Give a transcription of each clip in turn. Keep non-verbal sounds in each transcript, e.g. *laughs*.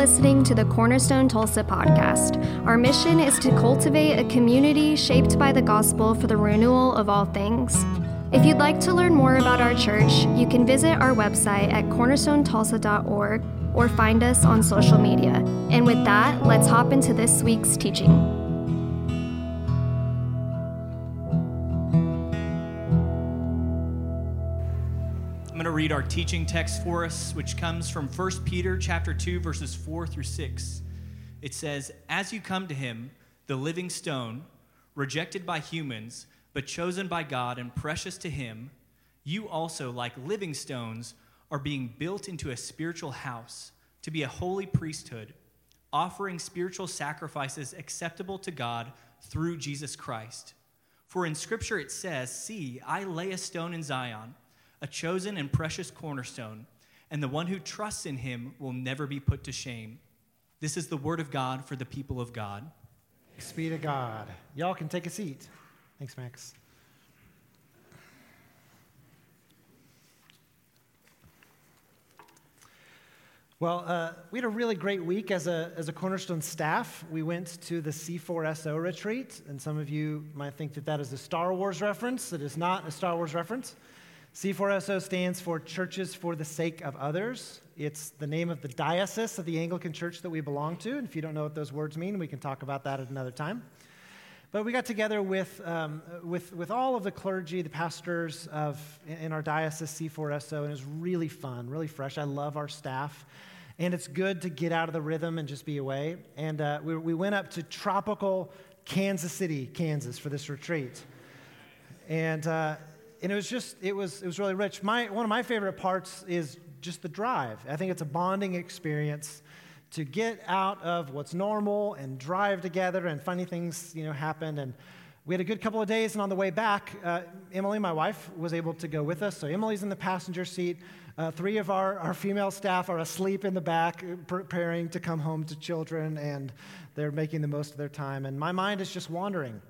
listening to the Cornerstone Tulsa podcast. Our mission is to cultivate a community shaped by the gospel for the renewal of all things. If you'd like to learn more about our church, you can visit our website at cornerstonetulsa.org or find us on social media. And with that, let's hop into this week's teaching. Read our teaching text for us, which comes from 1 Peter chapter 2, verses 4 through 6. It says, As you come to him, the living stone, rejected by humans, but chosen by God and precious to him, you also, like living stones, are being built into a spiritual house to be a holy priesthood, offering spiritual sacrifices acceptable to God through Jesus Christ. For in Scripture it says, See, I lay a stone in Zion a chosen and precious cornerstone, and the one who trusts in him will never be put to shame. This is the word of God for the people of God. Thanks be to God. Y'all can take a seat. Thanks, Max. Well, uh, we had a really great week as a, as a Cornerstone staff. We went to the C4SO retreat, and some of you might think that that is a Star Wars reference. It is not a Star Wars reference. C4SO stands for Churches for the Sake of Others. It's the name of the diocese of the Anglican Church that we belong to. And if you don't know what those words mean, we can talk about that at another time. But we got together with, um, with, with all of the clergy, the pastors of, in our diocese, C4SO, and it was really fun, really fresh. I love our staff. And it's good to get out of the rhythm and just be away. And uh, we, we went up to tropical Kansas City, Kansas, for this retreat. And uh, and it was just it was it was really rich. My one of my favorite parts is just the drive. I think it's a bonding experience to get out of what's normal and drive together and funny things you know happen and we had a good couple of days and on the way back uh, emily my wife was able to go with us. So emily's in the passenger seat. Uh, three of our, our female staff are asleep in the back preparing to come home to children and they're making the most of their time. And my mind is just wandering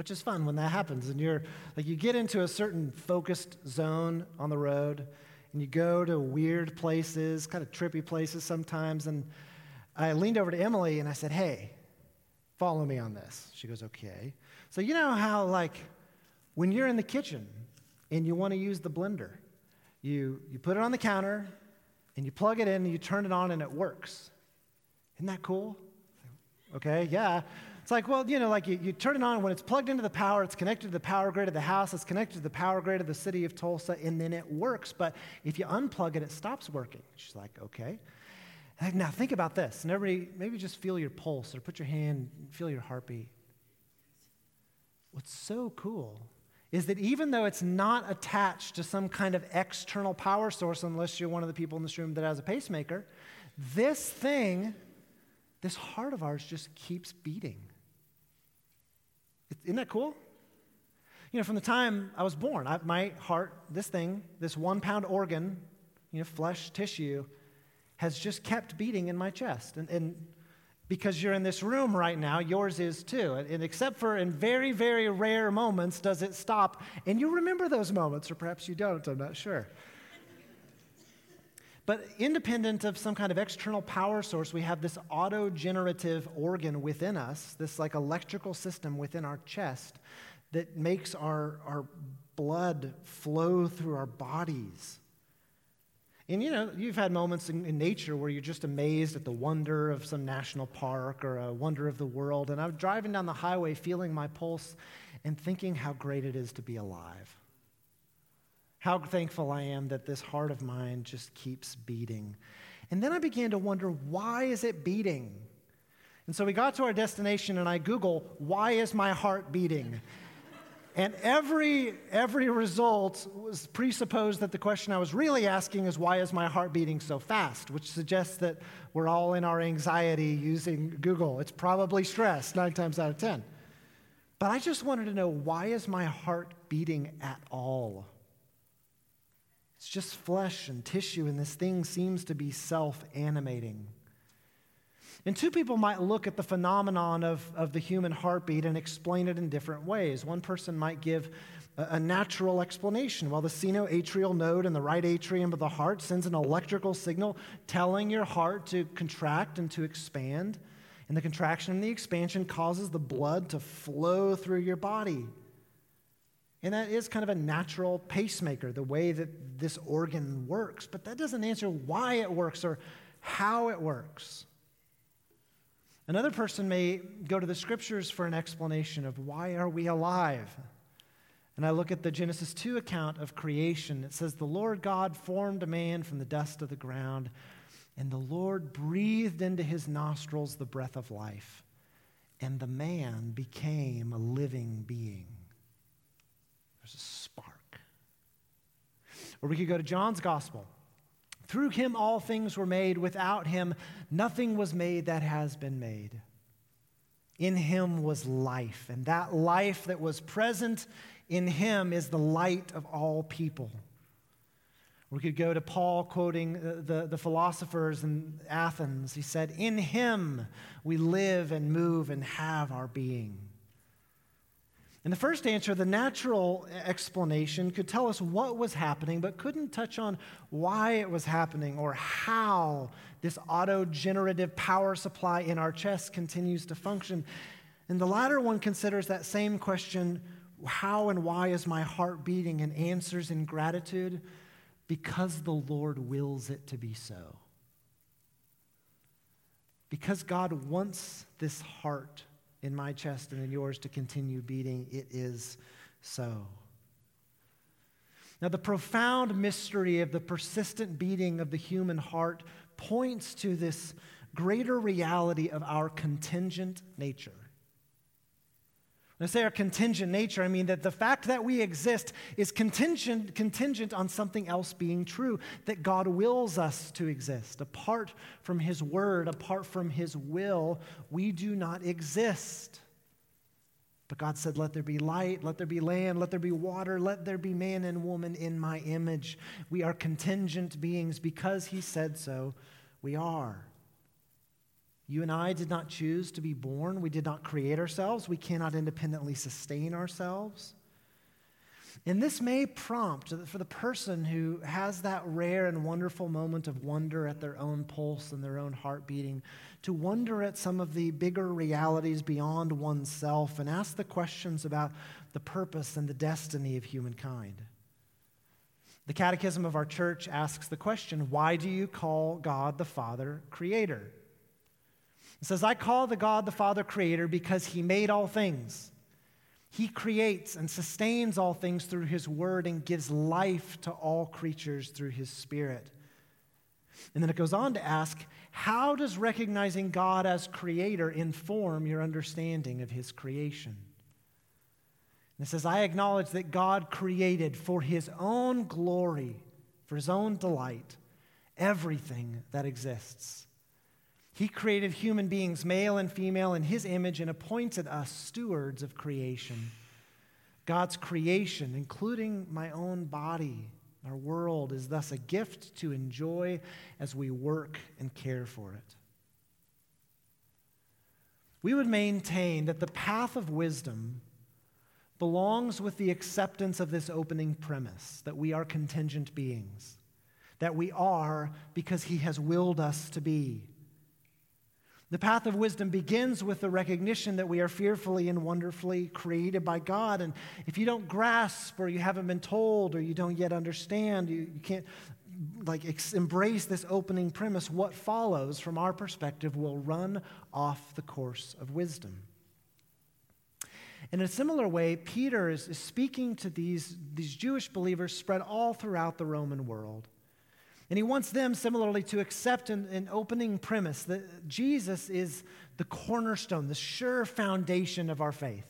which is fun when that happens. And you're like, you get into a certain focused zone on the road, and you go to weird places, kind of trippy places sometimes. And I leaned over to Emily and I said, Hey, follow me on this. She goes, Okay. So, you know how, like, when you're in the kitchen and you want to use the blender, you, you put it on the counter and you plug it in and you turn it on and it works. Isn't that cool? Okay, yeah. It's like, well, you know, like you, you turn it on when it's plugged into the power, it's connected to the power grid of the house, it's connected to the power grid of the city of Tulsa, and then it works. But if you unplug it, it stops working. She's like, okay. Now think about this. And everybody, maybe just feel your pulse or put your hand, feel your heartbeat. What's so cool is that even though it's not attached to some kind of external power source, unless you're one of the people in this room that has a pacemaker, this thing, this heart of ours just keeps beating. Isn't that cool? You know, from the time I was born, I, my heart, this thing, this one pound organ, you know, flesh tissue, has just kept beating in my chest. And, and because you're in this room right now, yours is too. And, and except for in very, very rare moments does it stop. And you remember those moments, or perhaps you don't, I'm not sure. But independent of some kind of external power source, we have this auto-generative organ within us, this like electrical system within our chest that makes our, our blood flow through our bodies. And you know, you've had moments in, in, nature where you're just amazed at the wonder of some national park or a wonder of the world. And I'm driving down the highway feeling my pulse and thinking how great it is to be alive. How thankful I am that this heart of mine just keeps beating. And then I began to wonder, why is it beating? And so we got to our destination, and I Google, why is my heart beating? And every, every result was presupposed that the question I was really asking is, why is my heart beating so fast? Which suggests that we're all in our anxiety using Google. It's probably stress, nine times out of 10. But I just wanted to know, why is my heart beating at all? It's just flesh and tissue, and this thing seems to be self animating. And two people might look at the phenomenon of, of the human heartbeat and explain it in different ways. One person might give a natural explanation. While the sinoatrial node in the right atrium of the heart sends an electrical signal telling your heart to contract and to expand, and the contraction and the expansion causes the blood to flow through your body. And that is kind of a natural pacemaker, the way that this organ works. But that doesn't answer why it works or how it works. Another person may go to the scriptures for an explanation of why are we alive? And I look at the Genesis 2 account of creation. It says, The Lord God formed a man from the dust of the ground, and the Lord breathed into his nostrils the breath of life, and the man became a living being. There's a spark. Or we could go to John's gospel. Through him all things were made. Without him, nothing was made that has been made. In him was life, and that life that was present in him is the light of all people. We could go to Paul quoting the, the, the, philosophers in Athens. He said, In him we live and move and have our being. In the first answer, the natural explanation could tell us what was happening, but couldn't touch on why it was happening or how this auto generative power supply in our chest continues to function. And the latter one considers that same question how and why is my heart beating? And answers in gratitude because the Lord wills it to be so. Because God wants this heart in my chest and in yours to continue beating, it is so. Now, the profound mystery of the persistent beating of the human heart points to this greater reality of our contingent nature. I say our contingent nature, I mean that the fact that we exist is contingent, contingent on something else being true, that God wills us to exist. Apart from His word, apart from His will, we do not exist. But God said, Let there be light, let there be land, let there be water, let there be man and woman in my image. We are contingent beings because He said so. We are. You and I did not choose to be born. We did not create ourselves. We cannot independently sustain ourselves. And this may prompt for the person who has that rare and wonderful moment of wonder at their own pulse and their own heart beating to wonder at some of the bigger realities beyond oneself and ask the questions about the purpose and the destiny of humankind. The Catechism of our church asks the question why do you call God the Father creator? It says, I call the God the Father creator because he made all things. He creates and sustains all things through his word and gives life to all creatures through his spirit. And then it goes on to ask, how does recognizing God as creator inform your understanding of his creation? And it says, I acknowledge that God created for his own glory, for his own delight, everything that exists. He created human beings, male and female, in His image and appointed us stewards of creation. God's creation, including my own body, our world, is thus a gift to enjoy as we work and care for it. We would maintain that the path of wisdom belongs with the acceptance of this opening premise that we are contingent beings, that we are because He has willed us to be. The path of wisdom begins with the recognition that we are fearfully and wonderfully created by God. And if you don't grasp, or you haven't been told, or you don't yet understand, you, you can't like ex- embrace this opening premise, what follows from our perspective will run off the course of wisdom. In a similar way, Peter is, is speaking to these, these Jewish believers spread all throughout the Roman world. And he wants them similarly to accept an, an, opening premise that Jesus is the cornerstone, the sure foundation of our faith.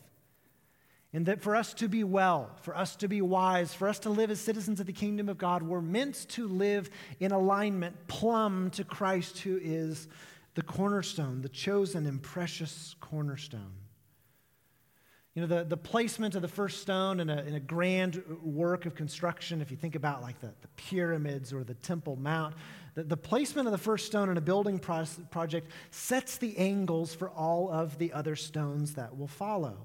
And that for us to be well, for us to be wise, for us to live as citizens of the kingdom of God, we're meant to live in alignment, plumb to Christ, who is the cornerstone, the chosen and precious cornerstone. You know, the, the placement of the first stone in a, in a grand work of construction, if you think about like the, the pyramids or the Temple Mount, the, the placement of the first stone in a building pro- project sets the angles for all of the other stones that will follow.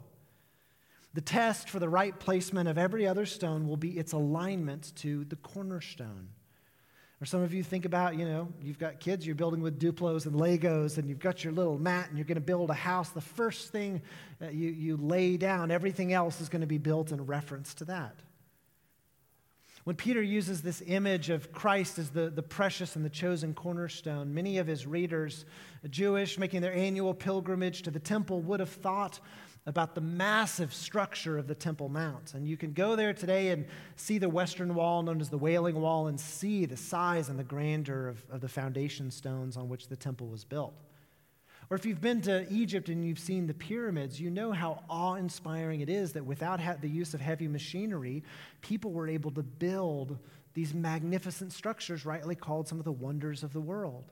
The test for the right placement of every other stone will be its alignment to the cornerstone. Or some of you think about, you know, you've got kids, you're building with Duplos and Legos, and you've got your little mat, and you're going to build a house. The first thing that you, you lay down, everything else is going to be built in reference to that. When Peter uses this image of Christ as the, the precious and the chosen cornerstone, many of his readers, Jewish, making their annual pilgrimage to the temple, would have thought about the massive structure of the Temple Mount. And you can go there today and see the western wall, known as the Wailing Wall, and see the size and the grandeur of, of the foundation stones on which the temple was built. Or if you've been to Egypt and you've seen the pyramids, you know how awe inspiring it is that without the use of heavy machinery, people were able to build these magnificent structures, rightly called some of the wonders of the world.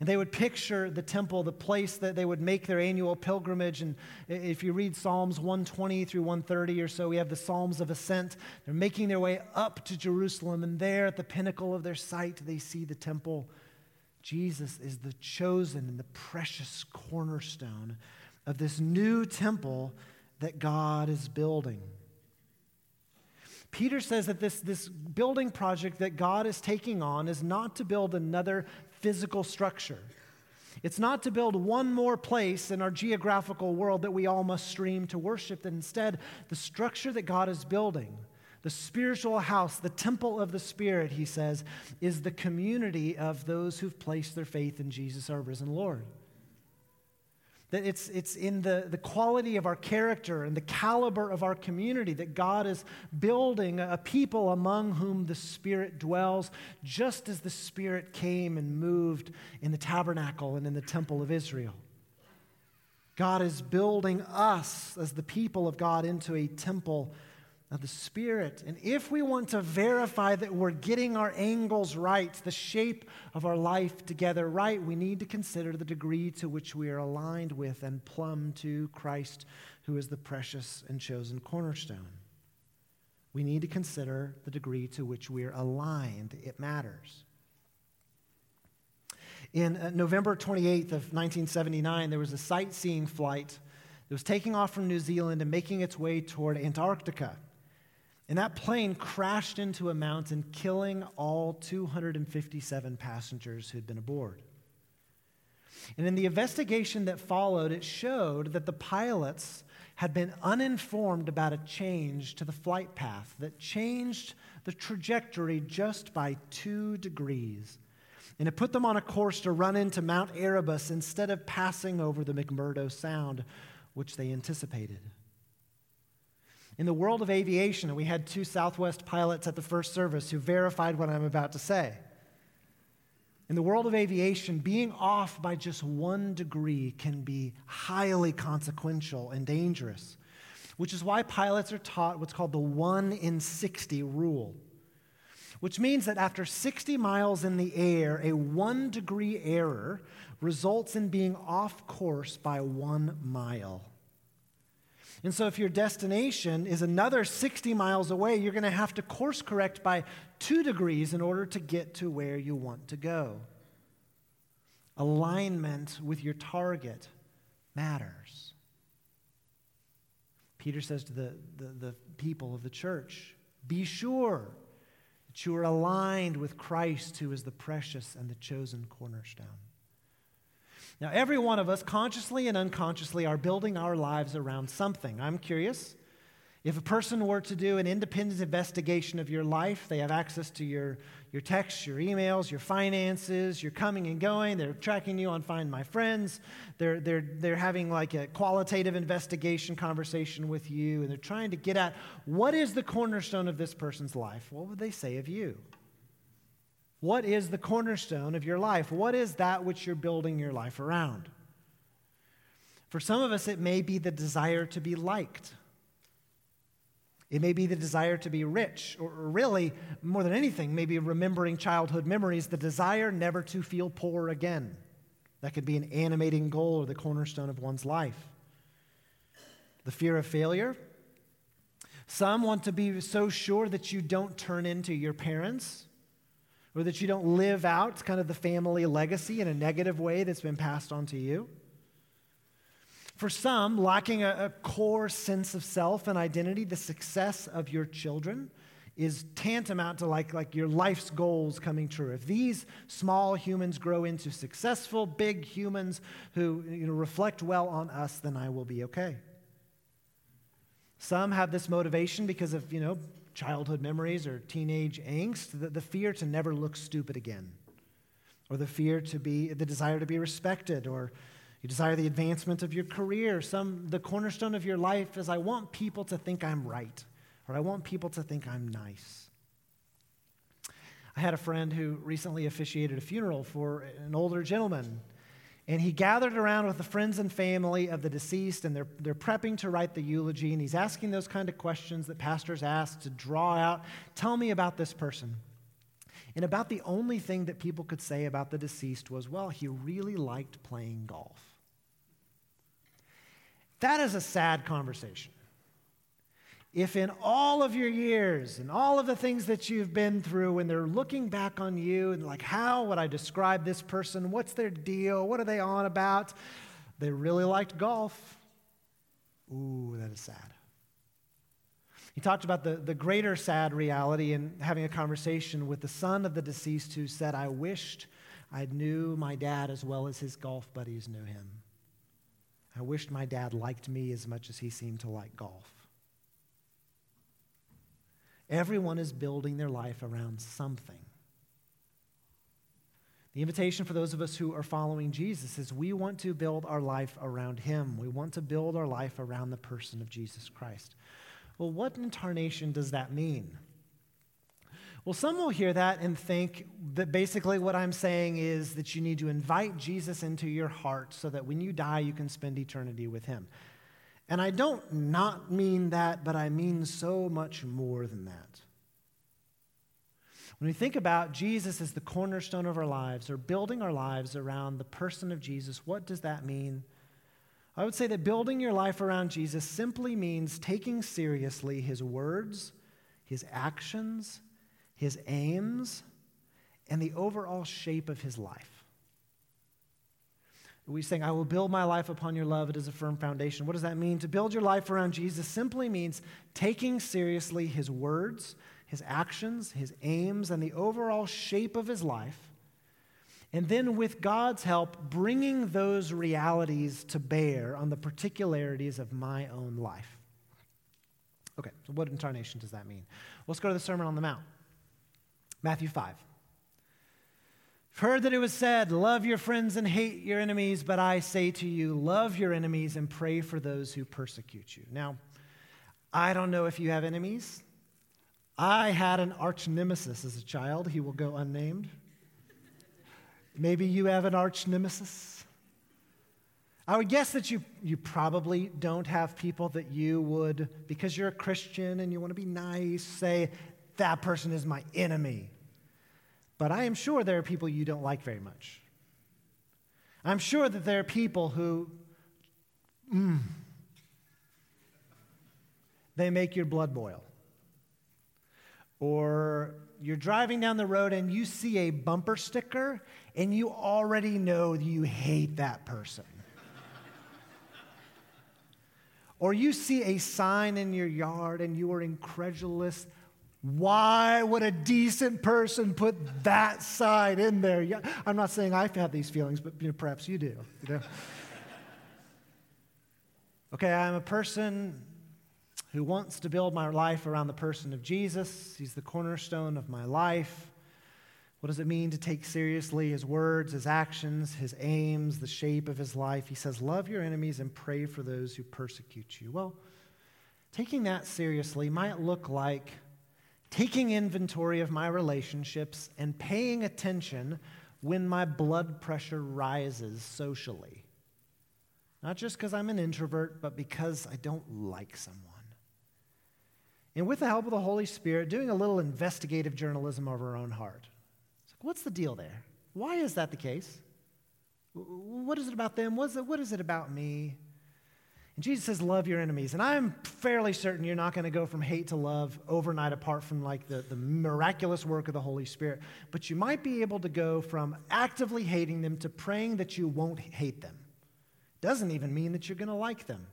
And they would picture the temple, the place that they would make their annual pilgrimage. And if you read Psalms 120 through 130 or so, we have the Psalms of Ascent. They're making their way up to Jerusalem, and there at the pinnacle of their sight, they see the temple. Jesus is the chosen and the precious cornerstone of this new temple that God is building. Peter says that this, this building project that God is taking on is not to build another physical structure. It's not to build one more place in our geographical world that we all must stream to worship, that instead, the structure that God is building, the spiritual house, the temple of the Spirit, he says, is the community of those who've placed their faith in Jesus, our risen Lord. That it's, it's in the, the quality of our character and the caliber of our community that God is building a people among whom the Spirit dwells, just as the Spirit came and moved in the tabernacle and in the temple of Israel. God is building us as the people of God into a temple of the Spirit. And if we want to verify that we're getting our angles right, the shape of our life together right, we need to consider the degree to which we are aligned with and plumb to Christ, who is the precious and chosen cornerstone. We need to consider the degree to which we are aligned. It matters. In uh, November 28th of 1979, there was a sightseeing flight that was taking off from New Zealand and making its way toward Antarctica. And that plane crashed into a mountain, killing all 257 passengers who'd been aboard. And in the investigation that followed, it showed that the pilots had been uninformed about a change to the flight path that changed the trajectory just by two degrees. And it put them on a course to run into Mount Erebus instead of passing over the McMurdo Sound, which they anticipated. In the world of aviation, we had two Southwest pilots at the first service who verified what I'm about to say. In the world of aviation, being off by just one degree can be highly consequential and dangerous, which is why pilots are taught what's called the 1 in 60 rule, which means that after 60 miles in the air, a one degree error results in being off course by one mile. And so, if your destination is another 60 miles away, you're going to have to course correct by two degrees in order to get to where you want to go. Alignment with your target matters. Peter says to the, the, the people of the church be sure that you are aligned with Christ, who is the precious and the chosen cornerstone. Now, every one of us, consciously and unconsciously, are building our lives around something. I'm curious. If a person were to do an independent investigation of your life, they have access to your, your texts, your emails, your finances, your coming and going. They're tracking you on Find My Friends. They're, they're, they're having like a qualitative investigation conversation with you, and they're trying to get at what is the cornerstone of this person's life? What would they say of you? What is the cornerstone of your life? What is that which you're building your life around? For some of us, it may be the desire to be liked. It may be the desire to be rich, or really, more than anything, maybe remembering childhood memories, the desire never to feel poor again. That could be an animating goal or the cornerstone of one's life. The fear of failure. Some want to be so sure that you don't turn into your parents or that you don't live out kind of the family legacy in a negative way that's been passed on to you. For some, lacking a, a core sense of self and identity, the success of your children is tantamount to like, like your life's goals coming true. If these small humans grow into successful, big humans who you know, reflect well on us, then I will be okay. Some have this motivation because of, you know, childhood memories or teenage angst, the, the fear to never look stupid again, or the fear to be, the desire to be respected, or you desire the advancement of your career. Some, the cornerstone of your life is I want people to think I'm right, or I want people to think I'm nice. I had a friend who recently officiated a funeral for an older gentleman. And he gathered around with the friends and family of the deceased, and they're, they're prepping to write the eulogy. And he's asking those kind of questions that pastors ask to draw out tell me about this person. And about the only thing that people could say about the deceased was, well, he really liked playing golf. That is a sad conversation. If in all of your years and all of the things that you've been through, when they're looking back on you and like, how would I describe this person? What's their deal? What are they on about? They really liked golf. Ooh, that is sad. He talked about the, the greater sad reality in having a conversation with the son of the deceased who said, I wished I knew my dad as well as his golf buddies knew him. I wished my dad liked me as much as he seemed to like golf. Everyone is building their life around something. The invitation for those of us who are following Jesus is we want to build our life around Him. We want to build our life around the person of Jesus Christ. Well, what incarnation does that mean? Well, some will hear that and think that basically what I'm saying is that you need to invite Jesus into your heart so that when you die, you can spend eternity with Him. And I don't not mean that, but I mean so much more than that. When we think about Jesus as the cornerstone of our lives or building our lives around the person of Jesus, what does that mean? I would say that building your life around Jesus simply means taking seriously his words, his actions, his aims, and the overall shape of his life. We sing, I will build my life upon your love. It is a firm foundation. What does that mean? To build your life around Jesus simply means taking seriously his words, his actions, his aims, and the overall shape of his life. And then, with God's help, bringing those realities to bear on the particularities of my own life. Okay, so what incarnation does that mean? Let's go to the Sermon on the Mount. Matthew 5 heard that it was said, Love your friends and hate your enemies, but I say to you, love your enemies and pray for those who persecute you. Now, I don't know if you have enemies. I had an arch nemesis as a child. He will go unnamed. Maybe you have an arch nemesis. I would guess that you, you probably don't have people that you would, because you're a Christian and you want to be nice, say, that person is my enemy. But I am sure there are people you don't like very much. I'm sure that there are people who, mm, they make your blood boil. Or you're driving down the road and you see a bumper sticker and you already know you hate that person. or you see a sign in your yard and you are incredulous why would a decent person put that side in there? Yeah, I'm not saying I've had these feelings, but you know, perhaps you do. You know? okay, I'm a person who wants to build my life around the person of Jesus. He's the cornerstone of my life. What does it mean to take seriously his words, his actions, his aims, the shape of his life? He says, Love your enemies and pray for those who persecute you. Well, taking that seriously might look like taking inventory of my relationships and paying attention when my blood pressure rises socially. Not just because I'm an introvert, but because I don't like someone. And with the help of the Holy Spirit, doing a little investigative journalism of our own heart. It's like, what's the deal there? Why is that the case? What is it about them? What is it, what is it about me? And Jesus says, Love your enemies. And I'm fairly certain you're not going to go from hate to love overnight apart from like the, the miraculous work of the Holy Spirit. But you might be able to go from actively hating them to praying that you won't hate them. Doesn't even mean that you're going to like them.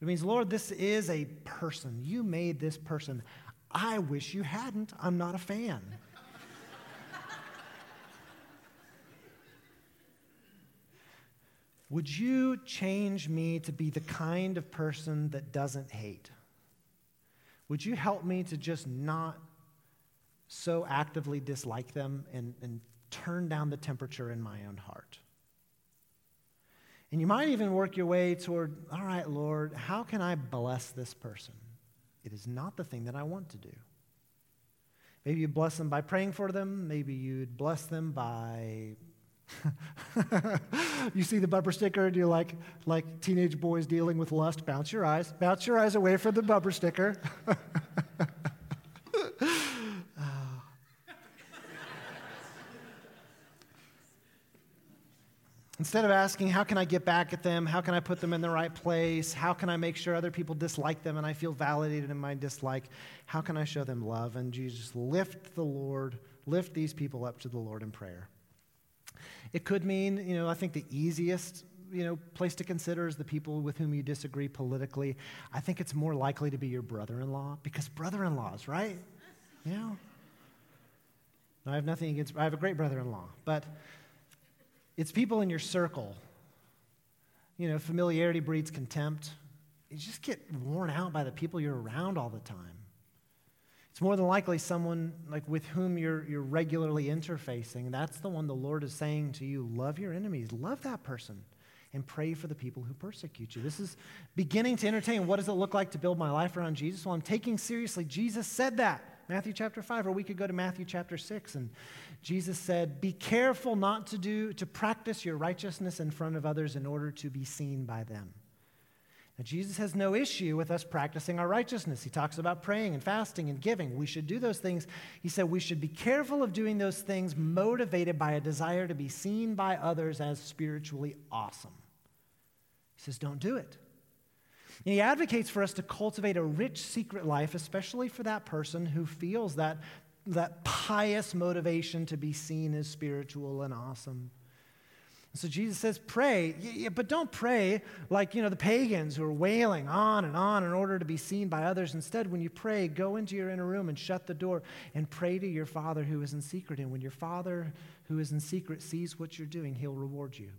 It means, Lord, this is a person. You made this person. I wish you hadn't. I'm not a fan. Would you change me to be the kind of person that doesn't hate? Would you help me to just not so actively dislike them and, and turn down the temperature in my own heart? And you might even work your way toward, all right, Lord, how can I bless this person? It is not the thing that I want to do. Maybe you bless them by praying for them. Maybe you'd bless them by. *laughs* you see the bumper sticker and you're like, like teenage boys dealing with lust, bounce your eyes, bounce your eyes away from the bumper sticker. *laughs* Instead of asking, how can I get back at them? How can I put them in the right place? How can I make sure other people dislike them and I feel validated in my dislike? How can I show them love? And Jesus, lift the Lord, lift these people up to the Lord in prayer. It could mean, you know, I think the easiest you know, place to consider is the people with whom you disagree politically. I think it's more likely to be your brother-in-law because brother-in-laws, right? You know. I have nothing against. I have a great brother-in-law, but it's people in your circle. You know, familiarity breeds contempt. You just get worn out by the people you're around all the time. It's more than likely someone like with whom you're, you're regularly interfacing. That's the one the Lord is saying to you, love your enemies, love that person, and pray for the people who persecute you. This is beginning to entertain what does it look like to build my life around Jesus? Well, I'm taking seriously. Jesus said that. Matthew chapter 5, or we could go to Matthew chapter 6 and Jesus said, Be careful not to do, to practice your righteousness in front of others in order to be seen by them. Jesus has no issue with us practicing our righteousness. He talks about praying and fasting and giving. We should do those things. He said we should be careful of doing those things motivated by a desire to be seen by others as spiritually awesome. He says, Don't do it. And he advocates for us to cultivate a rich secret life, especially for that person who feels that that pious motivation to be seen as spiritual and awesome. So Jesus says, pray, yeah, but don't pray like, you know, the pagans who are wailing on and on in order to be seen by others. Instead, when you pray, go into your inner room and shut the door and pray to your Father who is in secret. And when your Father who is in secret sees what you're doing, he'll reward you.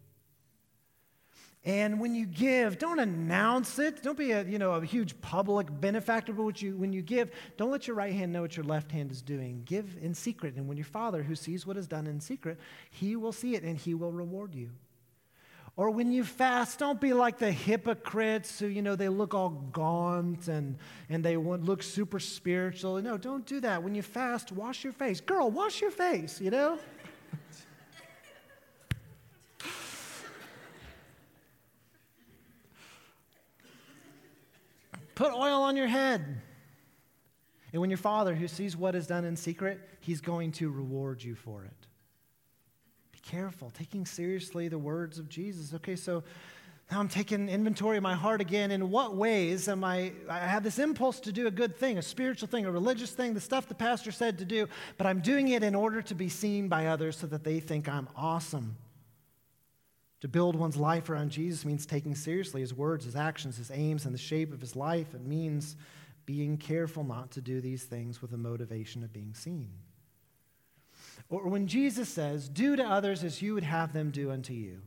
And when you give, don't announce it. Don't be a, you know, a huge public benefactor, but you, when you give, don't let your right hand know what your left hand is doing. Give in secret. And when your Father, who sees what is done in secret, he will see it and he will reward you. Or when you fast, don't be like the hypocrites who, you know, they look all gaunt and, and they look super spiritual. No, don't do that. When you fast, wash your face. Girl, wash your face, you know? Put oil on your head. And when your Father, who sees what is done in secret, he's going to reward you for it. Be careful, taking seriously the words of Jesus. Okay, so now I'm taking inventory of my heart again. In what ways am I? I have this impulse to do a good thing, a spiritual thing, a religious thing, the stuff the pastor said to do, but I'm doing it in order to be seen by others so that they think I'm awesome. To build one's life around Jesus means taking seriously his words, his actions, his aims, and the shape of his life. It means being careful not to do these things with the motivation of being seen. Or when Jesus says, Do to others as you would have them do unto you.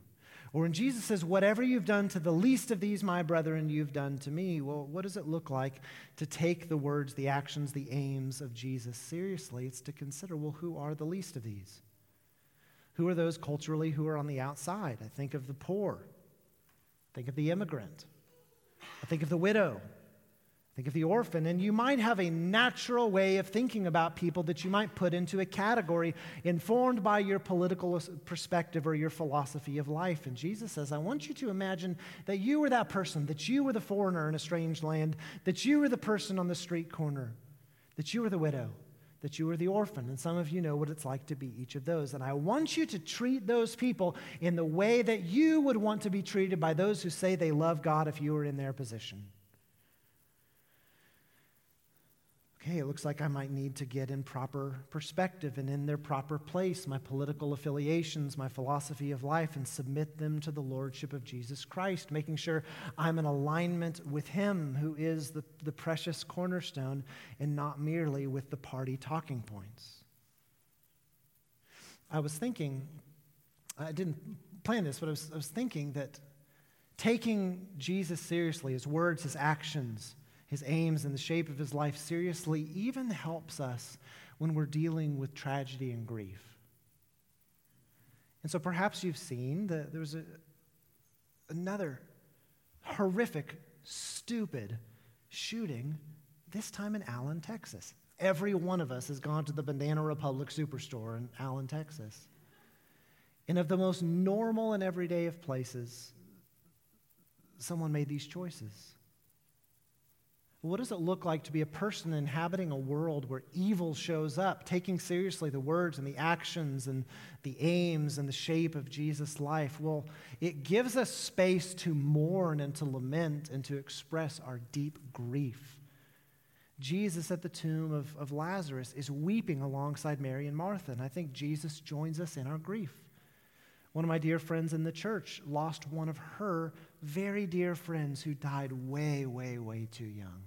Or when Jesus says, Whatever you've done to the least of these, my brethren, you've done to me. Well, what does it look like to take the words, the actions, the aims of Jesus seriously? It's to consider, well, who are the least of these? Who are those culturally who are on the outside? I think of the poor. Think of the immigrant. I think of the widow. I Think of the orphan. And you might have a natural way of thinking about people that you might put into a category informed by your political perspective or your philosophy of life. And Jesus says, I want you to imagine that you were that person, that you were the foreigner in a strange land, that you were the person on the street corner, that you were the widow that you are the orphan. And some of you know what it's like to be each of those. And I want you to treat those people in the way that you would want to be treated by those who say they love God if you were in their position. Okay, it looks like I might need to get in proper perspective and in their proper place my political affiliations, my philosophy of life, and submit them to the Lordship of Jesus Christ, making sure I'm in alignment with Him who is the, the precious cornerstone and not merely with the party talking points. I was thinking, I didn't plan this, but I was, I was thinking that taking Jesus seriously, his words, his actions, his aims, and the shape of his life seriously even helps us when we're dealing with tragedy and grief. And so perhaps you've seen that there was a, another horrific, stupid shooting, this time in Allen, Texas. Every one of us has gone to the Banana Republic superstore in Allen, Texas. And of the most normal and everyday of places, someone made these choices. What does it look like to be a person inhabiting a world where evil shows up, taking seriously the words and the actions and the aims and the shape of Jesus' life? Well, it gives us space to mourn and to lament and to express our deep grief. Jesus at the tomb of, of Lazarus is weeping alongside Mary and Martha, and I think Jesus joins us in our grief. One of my dear friends in the church lost one of her very dear friends who died way, way, way too young.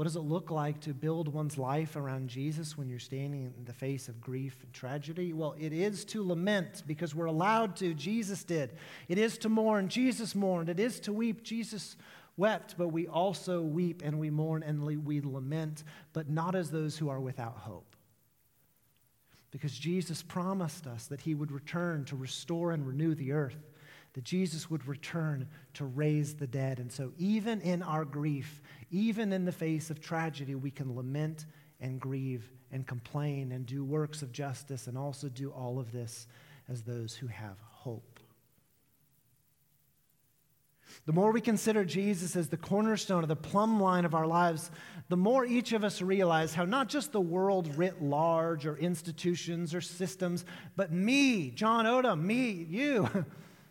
What does it look like to build one's life around Jesus when you're standing in the face of grief and tragedy? Well, it is to lament because we're allowed to. Jesus did. It is to mourn. Jesus mourned. It is to weep. Jesus wept. But we also weep and we mourn and we lament, but not as those who are without hope. Because Jesus promised us that he would return to restore and renew the earth that Jesus would return to raise the dead. And so, even in our grief, even in the face of tragedy, we can lament and grieve and complain and do works of justice and also do all of this as those who have hope. The more we consider Jesus as the cornerstone of the plumb line of our lives, the more each of us realize how not just the world writ large or institutions or systems, but me, Jon Odom, me, you,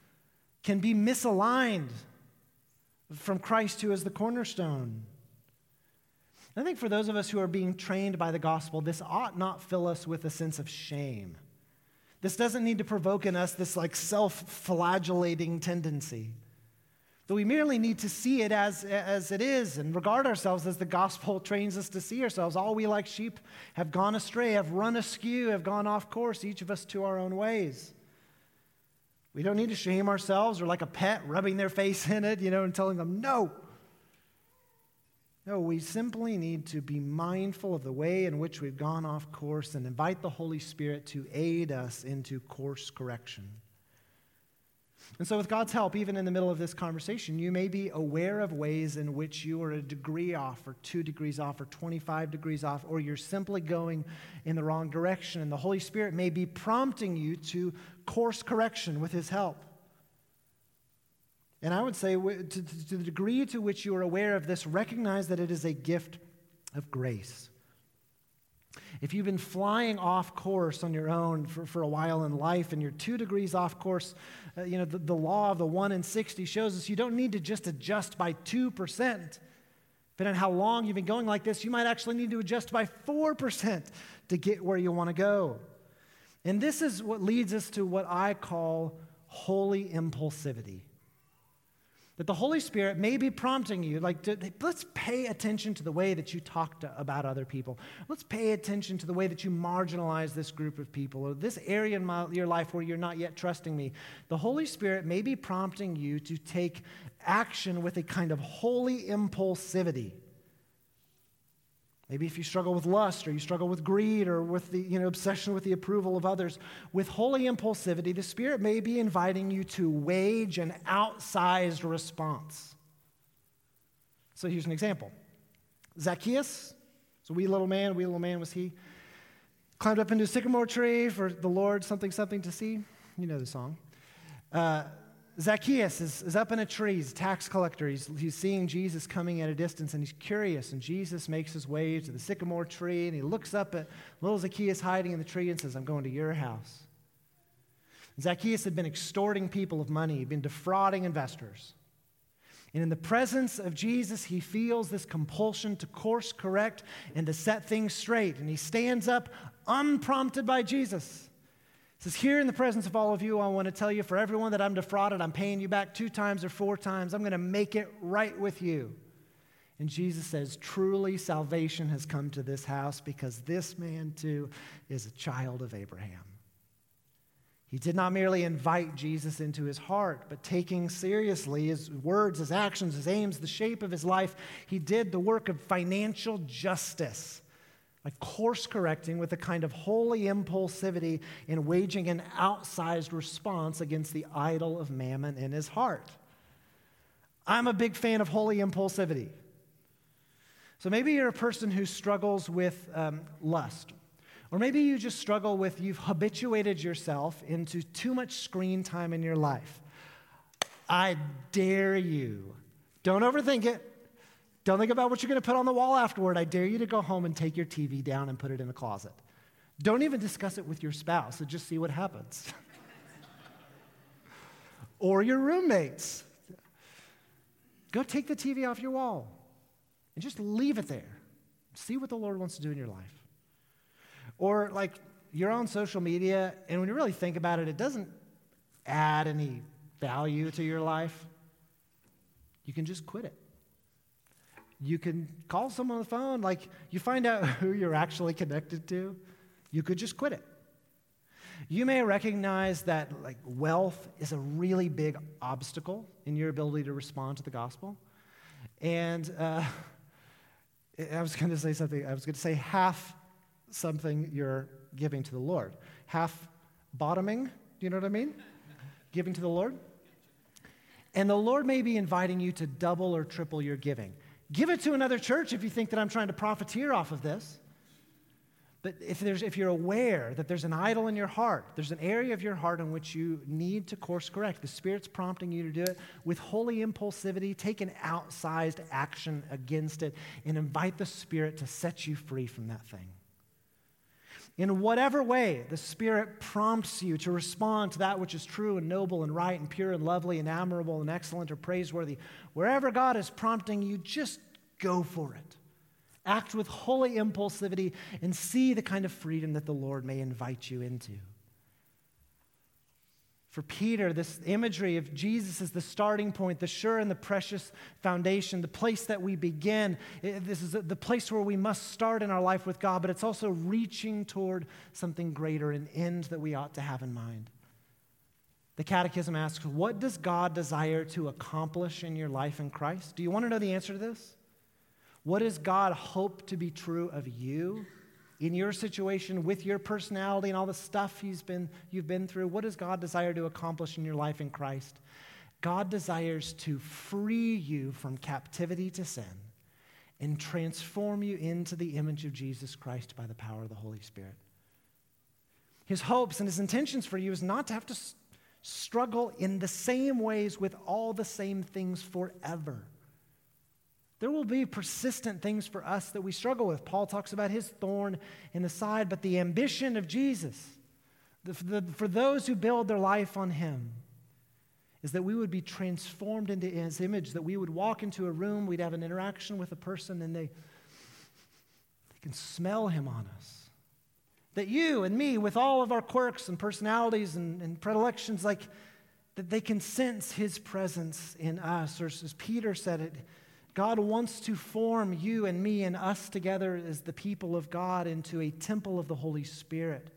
*laughs* can be misaligned from Christ, who is the cornerstone. I think for those of us who are being trained by the gospel, this ought not fill us with a sense of shame. This doesn't need to provoke in us this like self flagellating tendency. That we merely need to see it as, as it is and regard ourselves as the gospel *laughs* trains us to see ourselves. All we like sheep have gone astray, have run askew, have gone off course, each of us to our own ways. We don't need to shame ourselves or like a pet rubbing their face *laughs* in it, you know, and telling them, no. No, we simply need to be mindful of the way in which we've gone off course and invite the Holy Spirit to aid us into course correction. And so, with God's help, even in the middle of this conversation, you may be aware of ways in which you are a degree off, or two degrees off, or 25 degrees off, or you're simply going in the wrong direction. And the Holy Spirit may be prompting you to course correction with His help. And I would say, to, to the degree to which you are aware of this, recognize that it is a gift of grace. If you've been flying off course on your own for, for a while in life and you're two degrees off course, uh, you know, the, the law of the 1 in 60 shows us you don't need to just adjust by 2%. Depending on how long you've been going like this, you might actually need to adjust by 4% to get where you want to go. And this is what leads us to what I call holy impulsivity that the Holy Spirit may be prompting you, like, to, let's pay attention to the way that you talk to, about other people. Let's pay attention to the way that you marginalize this group of people or this area in my, your life where you're not yet trusting me. The Holy Spirit may be prompting you to take action with a kind of holy impulsivity. Maybe if you struggle with lust or you struggle with greed or with the you know, obsession with the approval of others, with holy impulsivity, the Spirit may be inviting you to wage an outsized response. So here's an example Zacchaeus, a wee little man, wee little man was he, climbed up into a sycamore tree for the Lord, something, something to see. You know the song. Uh, Zacchaeus is, is up in a tree. He's a tax collector. He's, he's seeing Jesus coming at a distance and he's curious. And Jesus makes his way to the sycamore tree and he looks up at little Zacchaeus hiding in the tree and says, I'm going to your house. Zacchaeus had been extorting people of money, he'd been defrauding investors. And in the presence of Jesus, he feels this compulsion to course correct and to set things straight. And he stands up unprompted by Jesus. Says, Here in the presence of all of you, I want to tell you for everyone that I'm defrauded, I'm paying you back two times or four times. I'm going to make it right with you. And Jesus says, Truly, salvation has come to this house because this man too is a child of Abraham. He did not merely invite Jesus into his heart, but taking seriously his words, his actions, his aims, the shape of his life, he did the work of financial justice, like course correcting with a kind of holy impulsivity in waging an outsized response against the idol of mammon in his heart. I'm a big fan of holy impulsivity. So maybe you're a person who struggles with um, lust or maybe you just struggle with you've habituated yourself into too much screen time in your life. I dare you. Don't overthink it. Don't think about what you're going to put on the wall afterward. I dare you to go home and take your TV down and put it in a closet. Don't even discuss it with your spouse and just see what happens. *laughs* or your roommates. Go take the TV off your wall and just leave it there. See what the Lord wants to do in your life. Or like you're on social media, and when you really think about it, it doesn't add any value to your life. You can just quit it. You can call someone on the phone, like you find out *laughs* who you're actually connected to, you could just quit it. You may recognize that like wealth is a really big obstacle in your ability to respond to the gospel. And uh, *laughs* I was going to say something, I was going to say half something you're giving to the Lord. Half bottoming, do you know what I mean? giving to the Lord. And the Lord may be inviting you to double or triple your giving. Give it to another church if you think that I'm trying to profiteer off of this. But if, there's, if you're aware that there's an idol in your heart, there's an area of your heart in which you need to course correct, the Spirit's prompting you to do it with holy impulsivity, take an outsized action against it and invite the Spirit to set you free from that thing. In whatever way the Spirit prompts you to respond to that which is true and noble and right and pure and lovely and admirable and excellent or praiseworthy, wherever God is prompting you, just go for it. Act with holy impulsivity and see the kind of freedom that the Lord may invite you into. For Peter, this imagery of Jesus is the starting point, the sure and the precious foundation, the place that we begin. This is the place where we must start in our life with God, but it's also reaching toward something greater, an end that we ought to have in mind. The Catechism asks, What does God desire to accomplish in your life in Christ? Do you want to know the answer to this? What does God hope to be true of you? In your situation with your personality and all the stuff he's been, you've been through? What does God desire to accomplish in your life in Christ? God desires to free you from captivity to sin and transform you into the image of Jesus Christ by the power of the Holy Spirit. His hopes and his intentions for you is not to have to struggle in the same ways with all the same things forever. There will be persistent things for us that we struggle with. Paul talks about his thorn in the side, but the ambition of Jesus, the, the, for those who build their life on him, is that we would be transformed into his image, that we would walk into a room, we'd have an interaction with a person, and they, they can smell him on us. That you and me, with all of our quirks and personalities and, and predilections, like that they can sense his presence in us. Or as Peter said it, God wants to form you and me and us together as the people of God into a temple of the Holy Spirit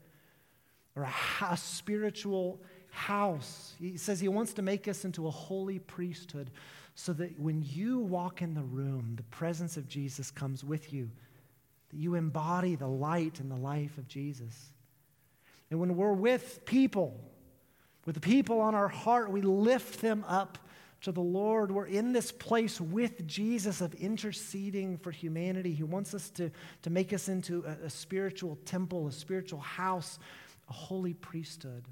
or a, a spiritual house. He says he wants to make us into a holy priesthood so that when you walk in the room, the presence of Jesus comes with you, that you embody the light and the life of Jesus. And when we're with people, with the people on our heart, we lift them up to the Lord. We're in this place with Jesus of interceding for humanity. He wants us to, to make us into a, a spiritual temple, a spiritual house, a holy priesthood.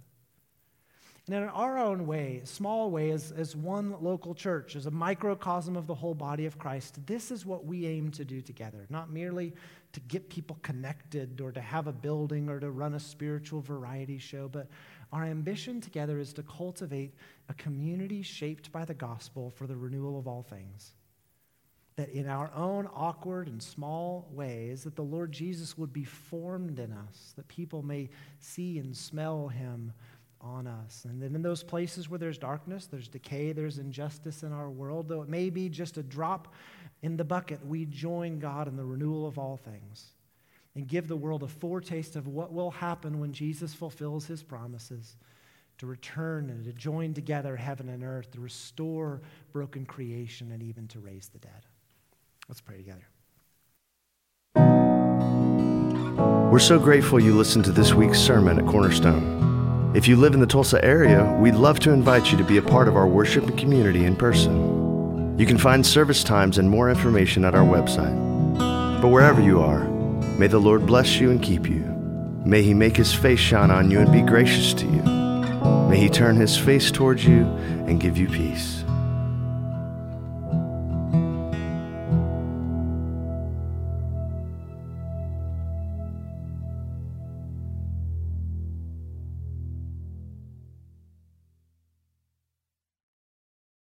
And in our own way, small way, as, as one local church, as a microcosm of the whole body of Christ, this is what we aim to do together. Not merely to get people connected or to have a building or to run a spiritual variety show, but our ambition together is to cultivate a community shaped by the gospel for the renewal of all things. That in our own awkward and small ways, that the Lord Jesus would be formed in us, that people may see and smell him on us. And then in those places where there's darkness, there's decay, there's injustice in our world, though it may be just a drop in the bucket, we join God in the renewal of all things and give the world a foretaste of what will happen when Jesus fulfills his promises to return and to join together heaven and earth, to restore broken creation, and even to raise the dead. Let's pray together. We're so grateful you listened to this week's sermon at Cornerstone. If you live in the Tulsa area, we'd love to invite you to be a part of our worship and community in person. You can find service times and more information at our website. But wherever you are, may the Lord bless you and keep you. May he make his face shine on you and be gracious to you. May he turn his face towards you and give you peace.